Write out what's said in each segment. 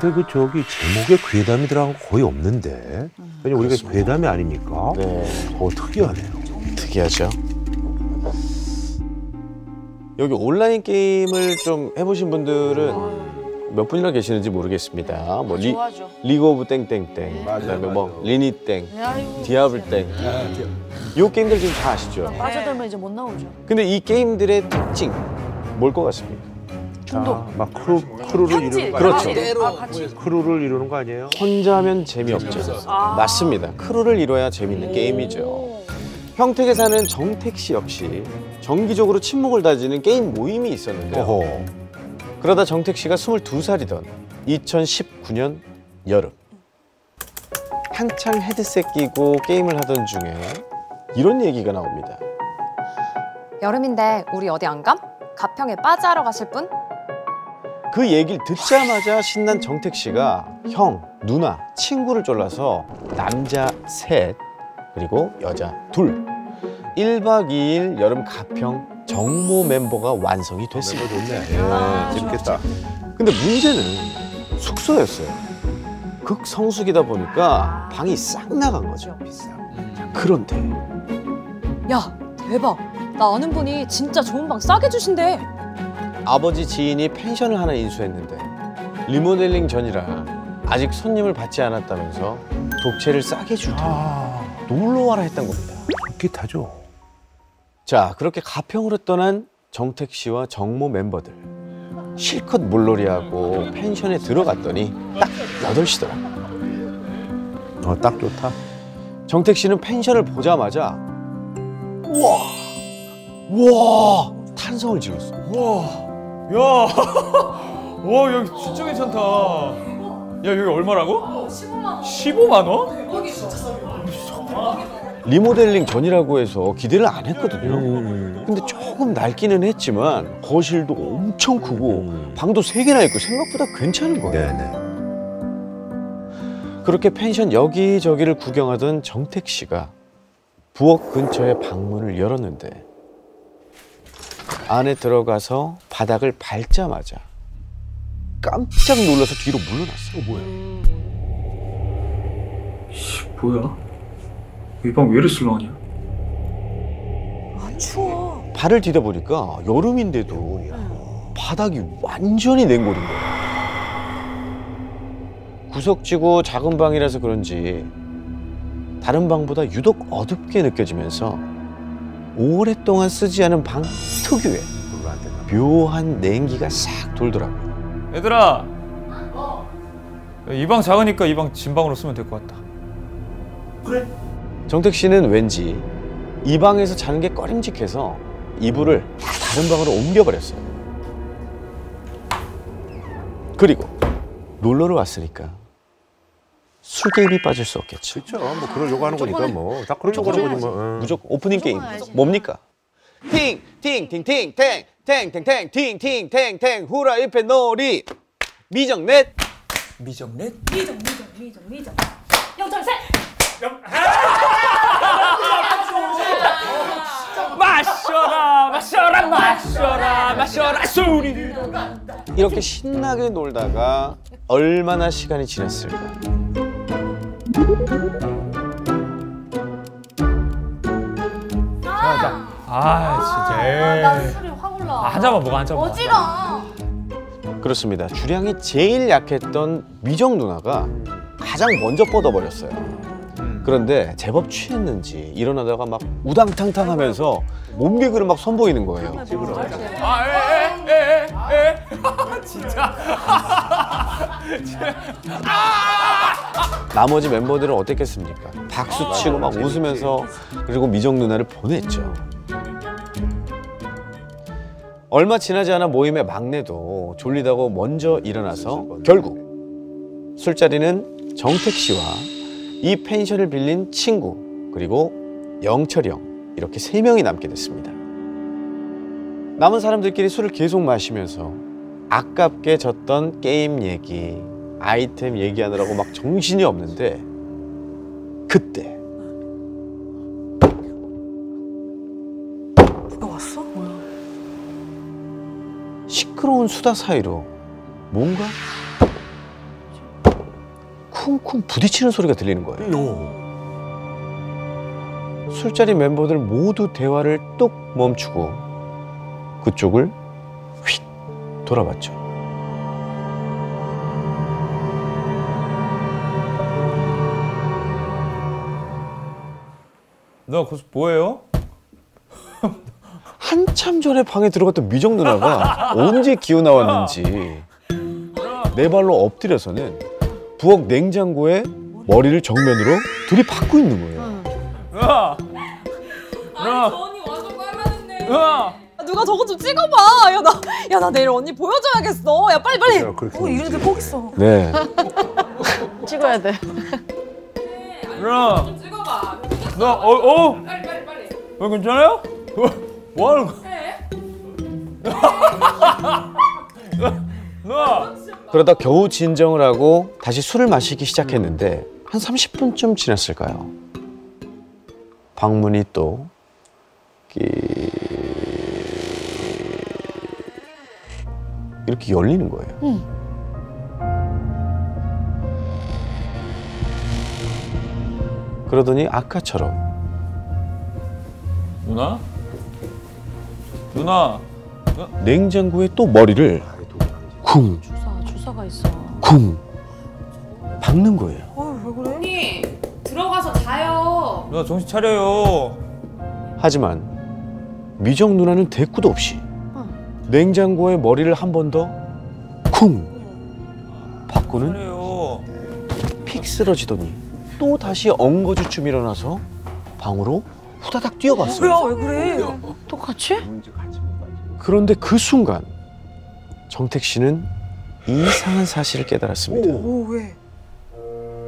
근데 그 저기 제목에 괴담이 들어간 거 거의 없는데. 왜냐 우리가 괴담이 아니니까. 네, 어 특이하네요. 특이하죠. 여기 온라인 게임을 좀 해보신 분들은 몇 분이나 계시는지 모르겠습니다. 뭐 리, 좋아하죠. 리그 오브 땡땡땡, 맞아요, 그다음에 뭐 맞아요. 리니 땡, 아이고, 디아블 땡. 요 게임들 지금 다 아시죠? 빠져들면 이제 못 나오죠. 근데 이 게임들의 특징 뭘 것 같습니까? 중독. 아, 막 crew crew를. 이루는 거 그렇죠. 아, 같이. crew를 이루는 거 아니에요? 혼자 하면 재미없죠. 아. 맞습니다. crew를 이뤄야 재밌는 게임이죠. 오. 평택에 사는 정택 씨 역시 정기적으로 친목을 다지는 게임 모임이 있었는데요. 어허. 그러다 정택 씨가 22살이던 2019년 여름 한창 헤드셋 끼고 게임을 하던 중에 이런 얘기가 나옵니다. 여름인데 우리 어디 안 감? 가평에 빠지하러 가실 분? 그 얘기를 듣자마자 신난 정택 씨가 형, 누나, 친구를 졸라서 남자 셋 그리고 여자 둘 1박 2일 여름 가평 정모 멤버가 완성이 됐습니다. 좋네. 아, 예, 재밌겠다. 근데 문제는 숙소였어요. 극성수기다 보니까 방이 싹 나간 거죠. 그런데 야 대박 나 아는 분이 진짜 좋은 방 싸게 주신대 아버지 지인이 펜션을 하나 인수했는데 리모델링 전이라 아직 손님을 받지 않았다면서 독채를 싸게 줄 테니 아, 놀러 와라 했던 겁니다. 솔깃하죠. 자, 그렇게 가평으로 떠난 정택 씨와 정모 멤버들 실컷 물놀이하고 펜션에 들어갔더니 딱 8시더라. 어, 딱 좋다. 정택 씨는 펜션을 보자마자 우와! 우와! 탄성을 지었어. 와, 야, 와 여기 진짜 괜찮다. 야 여기 얼마라고? 15만 원. 15만 원? 리모델링 전이라고 해서 기대를 안 했거든요. 음. 근데 조금 낡기는 했지만 거실도 엄청 크고 음. 방도 세 개나 있고 생각보다 괜찮은 거예요. 네네. 그렇게 펜션 여기저기를 구경하던 정택 씨가 부엌 근처에 방문을 열었는데 안에 들어가서 바닥을 밟자마자 깜짝 놀라서 뒤로 물러났어요. 뭐야? 뭐야? 이 방 왜 이렇게 술렁하냐? 아, 추워. 발을 디뎌 보니까 여름인데도 바닥이 완전히 냉골인 거예요. 구석지고 작은 방이라서 그런지 다른 방보다 유독 어둡게 느껴지면서 오랫동안 쓰지 않은 방 특유의? 묘한 냉기가 싹 돌더라고요. 얘들아, 이 방 작으니까 이 방 진방으로 쓰면 될 것 같다. 정택 씨는 왠지 이 방에서 자는 게 꺼림직해서 이불을 다른 방으로 옮겨버렸어요. 그리고 놀러를 왔으니까 술 게임이 빠질 수 없겠죠. 그렇죠. 뭐 그러려고 하는 거니까 뭐. 다 그러려고 하는 거지 뭐. 응. 무조건 오프닝 게임. 뭡니까? 팅 팅 팅 팅 탱 탱 탱탱탱탱 후라 1패 놀이 미정넷 미정넷? 미정, 미정, 미정, 미정. 영절세! 마셔라, 마셔라, 마셔라, 마셔라, 술이. 이렇게 신나게 놀다가 얼마나 시간이 지났을까? 아, 진짜. 에이. 난 술이 확 올라. 아, 한 잔만 먹어, 한 잔만. 어지러. 그렇습니다. 주량이 제일 약했던 미정 누나가 가장 먼저 뻗어버렸어요. 그런데 제법 취했는지 일어나다가 막 우당탕탕 하면서 몸개그를 막 선보이는 거예요. 아, 에, 에, 에, 에. 진짜. 나머지 멤버들은 어땠겠습니까? 박수 치고 막 웃으면서 그리고 미정 누나를 보냈죠. 얼마 지나지 않아 모임의 막내도 졸리다고 먼저 일어나서 결국 술자리는 정택 씨와 이 펜션을 빌린 친구 그리고 영철이 형 이렇게 세 명이 남게 됐습니다. 남은 사람들끼리 술을 계속 마시면서 아깝게 졌던 게임 얘기, 아이템 얘기하느라고 막 정신이 없는데 그때 누가 왔어? 뭐야? 시끄러운 수다 사이로 뭔가 쿵쿵 부딪히는 소리가 들리는 거예요. 어. 술자리 멤버들 모두 대화를 뚝 멈추고 그쪽을 휙 돌아봤죠. 누나 거기서 뭐해요? 한참 전에 방에 들어갔던 미정 누나가 언제 기어 나왔는지 네 발로 엎드려서는 부엌 냉장고에 머리를 정면으로 둘이 받고 있는 거예요. 누나! 누나! 언니 완전. 누나! 아, 누가 저거 좀 찍어봐. 야, 나, 야, 나 내일 언니 보여줘야겠어. 야, 빨리, 빨리. 야, 그렇게 어, 이런 꼭 있어. 네. 찍어야 돼. 누나! 찍어봐. 누나, 어, 어? 빨리 빨리 빨리. 어, 괜찮아요? 뭐, 뭐 하는 거야? 해. 누나! 그러다 겨우 진정을 하고 다시 술을 마시기 시작했는데 한 30분쯤 지났을까요? 방문이 또 끼... 이렇게 열리는 거예요. 그러더니 아까처럼 누나? 누나! 냉장고에 또 머리를 쿵, 주사, 주사가 있어. 쿵 박는 거예요. 언니 들어가서 자요. 누나 정신 차려요. 하지만 미정 누나는 대꾸도 없이 냉장고에 머리를 한 번 더쿵 받고는 차려요. 픽 쓰러지더니 또 다시 엉거주춤 일어나서 방으로 후다닥 뛰어갔어요. 왜 그래? 똑같이? 그런데 그 순간 정택 씨는 이상한 사실을 깨달았습니다. 오 왜?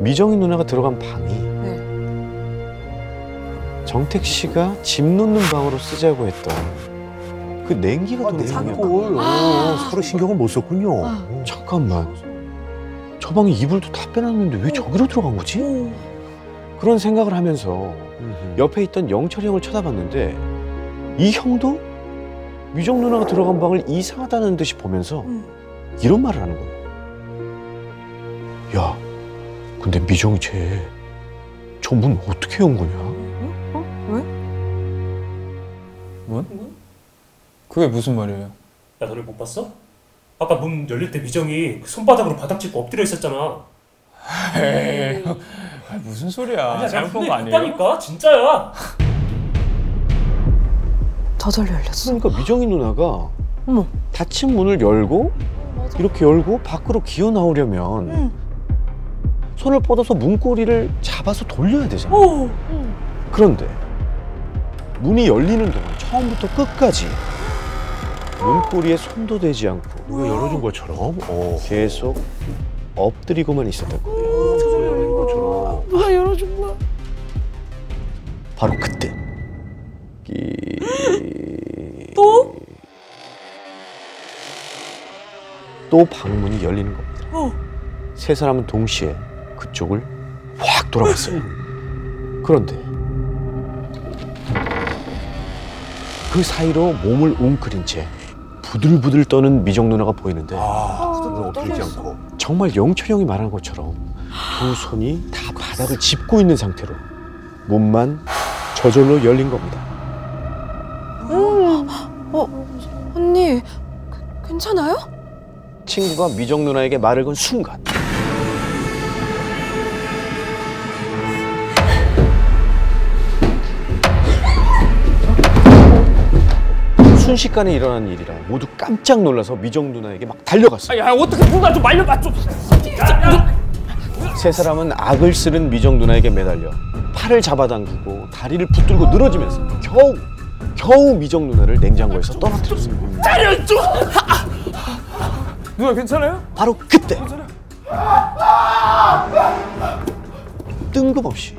미정이 누나가 들어간 방이 네. 정택 씨가 집 놓는 방으로 쓰자고 했던 그 냉기가 도는 방이었거든요. 장골. 어, 서로 신경을 못 썼군요. 아. 잠깐만. 저 방에 이불도 다 빼놨는데 왜 저기로 들어간 거지? 그런 생각을 하면서 옆에 있던 영철이 형을 쳐다봤는데 이 형도 미정 누나가 들어간 방을 이상하다는 듯이 보면서 이런 말을 하는 거예요. 야, 근데 미정이 쟤 저 문 어떻게 연 거냐? 뭔? 그게 무슨 말이에요? 야 너네 못 봤어? 아까 문 열릴 때 미정이 그 손바닥으로 바닥 짚고 엎드려 있었잖아. 에이, 아, 무슨 소리야. 잘못 본거 아니에요? 봤다니까 진짜야. 저절로 열렸어. 그러니까 미정이 누나가 어머. 닫힌 문을 열고 이렇게 열고 밖으로 기어 나오려면 손을 뻗어서 문고리를 잡아서 돌려야 되잖아. 그런데 문이 열리는 동안 처음부터 끝까지 문고리에 손도 대지 않고 누가 열어준 것처럼. 어. 계속 엎드리고만 있었던 거예요. 열린 것처럼. 누가 열어준 거야? 바로 그때 이... 또? 또 방문이 열리는 겁니다. 세 사람은 동시에 그쪽을 확 돌아봤어요. 그런데 그 사이로 몸을 웅크린 채 부들부들 떠는 미정 누나가 보이는데 아, 그걸 엎드리지 않고. 정말 영철 형이 말한 것처럼 두 손이 다 바닥을 짚고 있는 상태로 문만 저절로 열린 겁니다. 언니, 그- 괜찮아요? 친구가 미정 누나에게 말을 건 순간 순식간에 일어난 일이라 모두 깜짝 놀라서 미정 누나에게 막 달려갔어요. 야, 어떻게 누나 좀 말려봐, 좀. 세 사람은 악을 쓰는 미정 누나에게 매달려 팔을 잡아당기고 다리를 붙들고 늘어지면서 겨우 겨우 미정 누나를 냉장고에서 떠나들였습니다. 차려, 좀! 누나 괜찮아요? 바로 그때 뜬금없이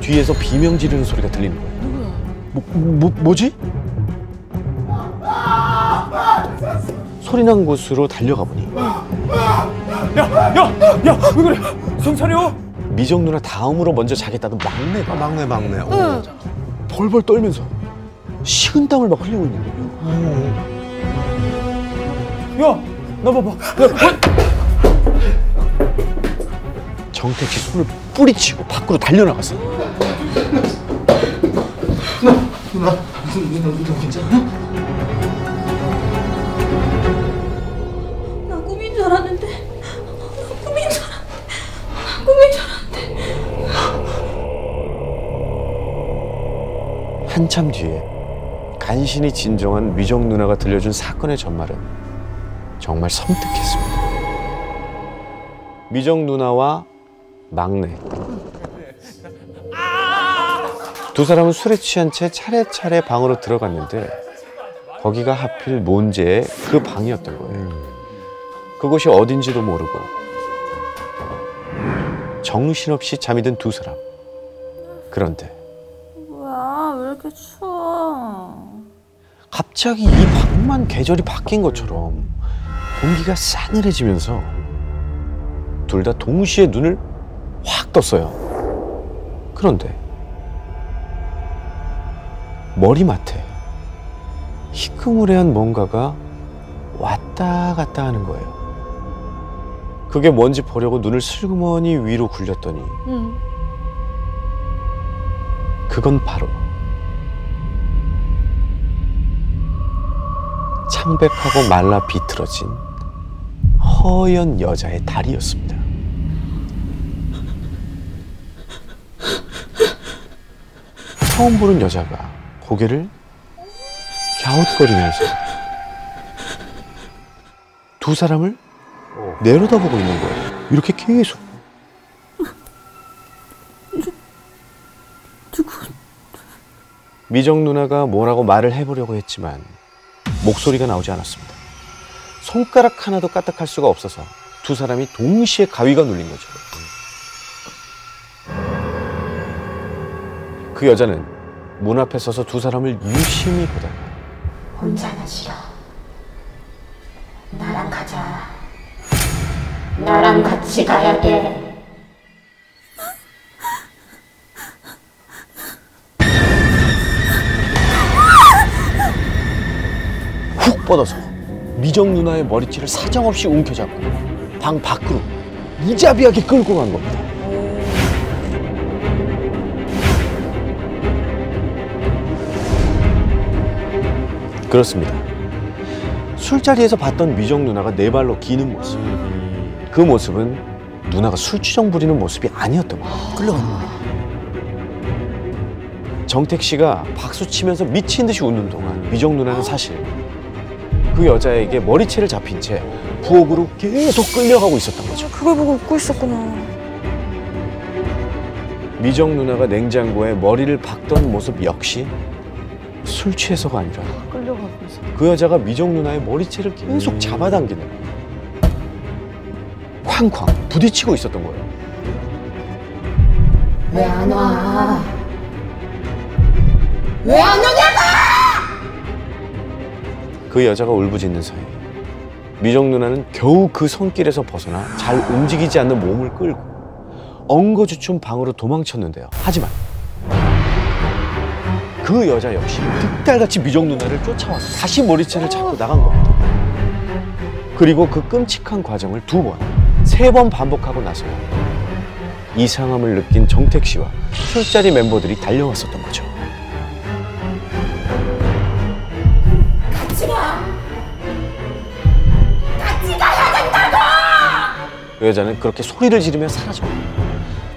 뒤에서 비명 지르는 소리가 들리는 거예요. 뭐, 뭐 뭐지? 소리 난 곳으로 달려가 보니 야, 야, 야, 왜 그래? 차려. 미정 누나 다음으로 먼저 자겠다던 막내가 아, 막내, 막내. 어. 벌벌 떨면서 식은땀을 막 흘리고 있는 거예요. 야, 나 봐봐. 야, 정택 씨 손을 뿌리치고 밖으로 달려나갔어. 나 한참 뒤에 간신히 진정한 미정 누나가 들려준 사건의 전말은 정말 섬뜩했습니다. 미정 누나와 막내 두 사람은 술에 취한 채 차례차례 방으로 들어갔는데 거기가 하필 몬제의 그 방이었던 거예요. 그곳이 어딘지도 모르고 정신없이 잠이 든 두 사람. 그런데 뭐야 왜 이렇게 추워 갑자기 이 방만 계절이 바뀐 것처럼 공기가 싸늘해지면서 둘 다 동시에 눈을 확 떴어요. 그런데 머리맡에 희끄무레한 뭔가가 왔다 갔다 하는 거예요. 그게 뭔지 보려고 눈을 슬그머니 위로 굴렸더니 응. 그건 바로 창백하고 말라 비틀어진 허연 여자의 다리였습니다. 처음 보는 여자가 고개를 갸웃거리면서 두 사람을 내려다보고 있는 거예요. 이렇게 계속. 미정 누나가 뭐라고 말을 해보려고 했지만 목소리가 나오지 않았습니다. 손가락 하나도 까딱할 수가 없어서 두 사람이 동시에 가위가 눌린 거죠. 그 여자는 문 앞에 서서 두 사람을 유심히 보다가 혼자는 싫어. 나랑 가자. 나랑 같이 가야 돼. 뻗어서 미정 누나의 머리채를 사정없이 움켜잡고 방 밖으로 무자비하게 끌고 간 겁니다. 그렇습니다. 술자리에서 봤던 미정 누나가 네 발로 기는 모습. 그 모습은 누나가 술주정 부리는 모습이 아니었던 거예요. 끌려가는 거예요. 정택 씨가 박수 치면서 미친 듯이 웃는 동안 미정 누나는 사실 그 여자에게 머리채를 잡힌 채 부엌으로 계속 끌려가고 있었던 거죠. 그걸 보고 웃고 있었구나 미정 누나가 냉장고에 머리를 박던 모습 역시 술 취해서가 아니라 끌려가고 있어. 그 여자가 미정 누나의 머리채를 계속 잡아당기는 쾅쾅 부딪히고 있었던 거예요. 왜 안 와? 왜 안 오냐고! 그 여자가 울부짖는 사이 미정 누나는 겨우 그 손길에서 벗어나 잘 움직이지 않는 몸을 끌고 엉거주춤 방으로 도망쳤는데요. 하지만 그 여자 역시 득달같이 미정 누나를 쫓아와서 다시 머리채를 잡고 나간 겁니다. 그리고 그 끔찍한 과정을 두 번, 세 번 반복하고 나서 이상함을 느낀 정택 씨와 술자리 멤버들이 달려왔었던 거죠. 여자는 그렇게 소리를 지르며 사라져.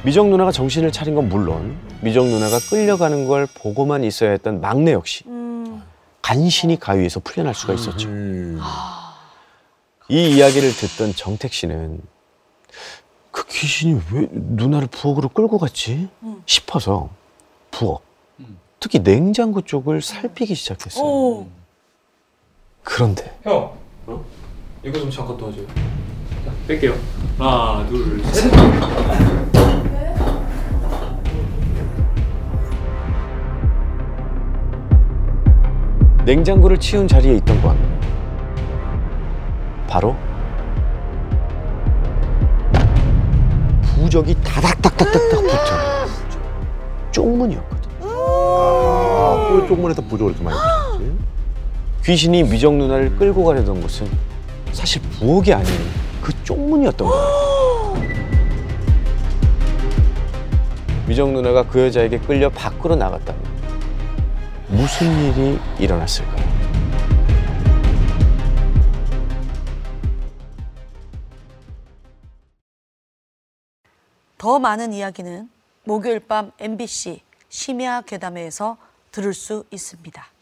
미정 누나가 정신을 차린 건 물론 미정 누나가 끌려가는 걸 보고만 있어야 했던 막내 역시 간신히 가위에서 풀려날 수가 있었죠. 음. 이 이야기를 듣던 정택 씨는 그 귀신이 왜 누나를 부엌으로 끌고 갔지 싶어서 부엌, 특히 냉장고 쪽을 살피기 시작했어요. 오. 그런데 형, 이거 좀 잠깐 도와줘요. 자, 뺄게요. 하나, 둘, 셋. 냉장고를 치운 자리에 있던 건 바로 부적이 다닥닥닥닥닥 붙은 쪽문이었거든. 아, 그 쪽문에다 부적을 이렇게 많이 붙였지. 귀신이 미정 누나를 끌고 가려던 곳은 사실 부엌이 아닌 그 쪽문이었던 거예요. 미정 누나가 그 여자에게 끌려 밖으로 나갔다면 무슨 일이 일어났을까요? 더 많은 이야기는 목요일 밤 MBC 심야 괴담회에서 들을 수 있습니다.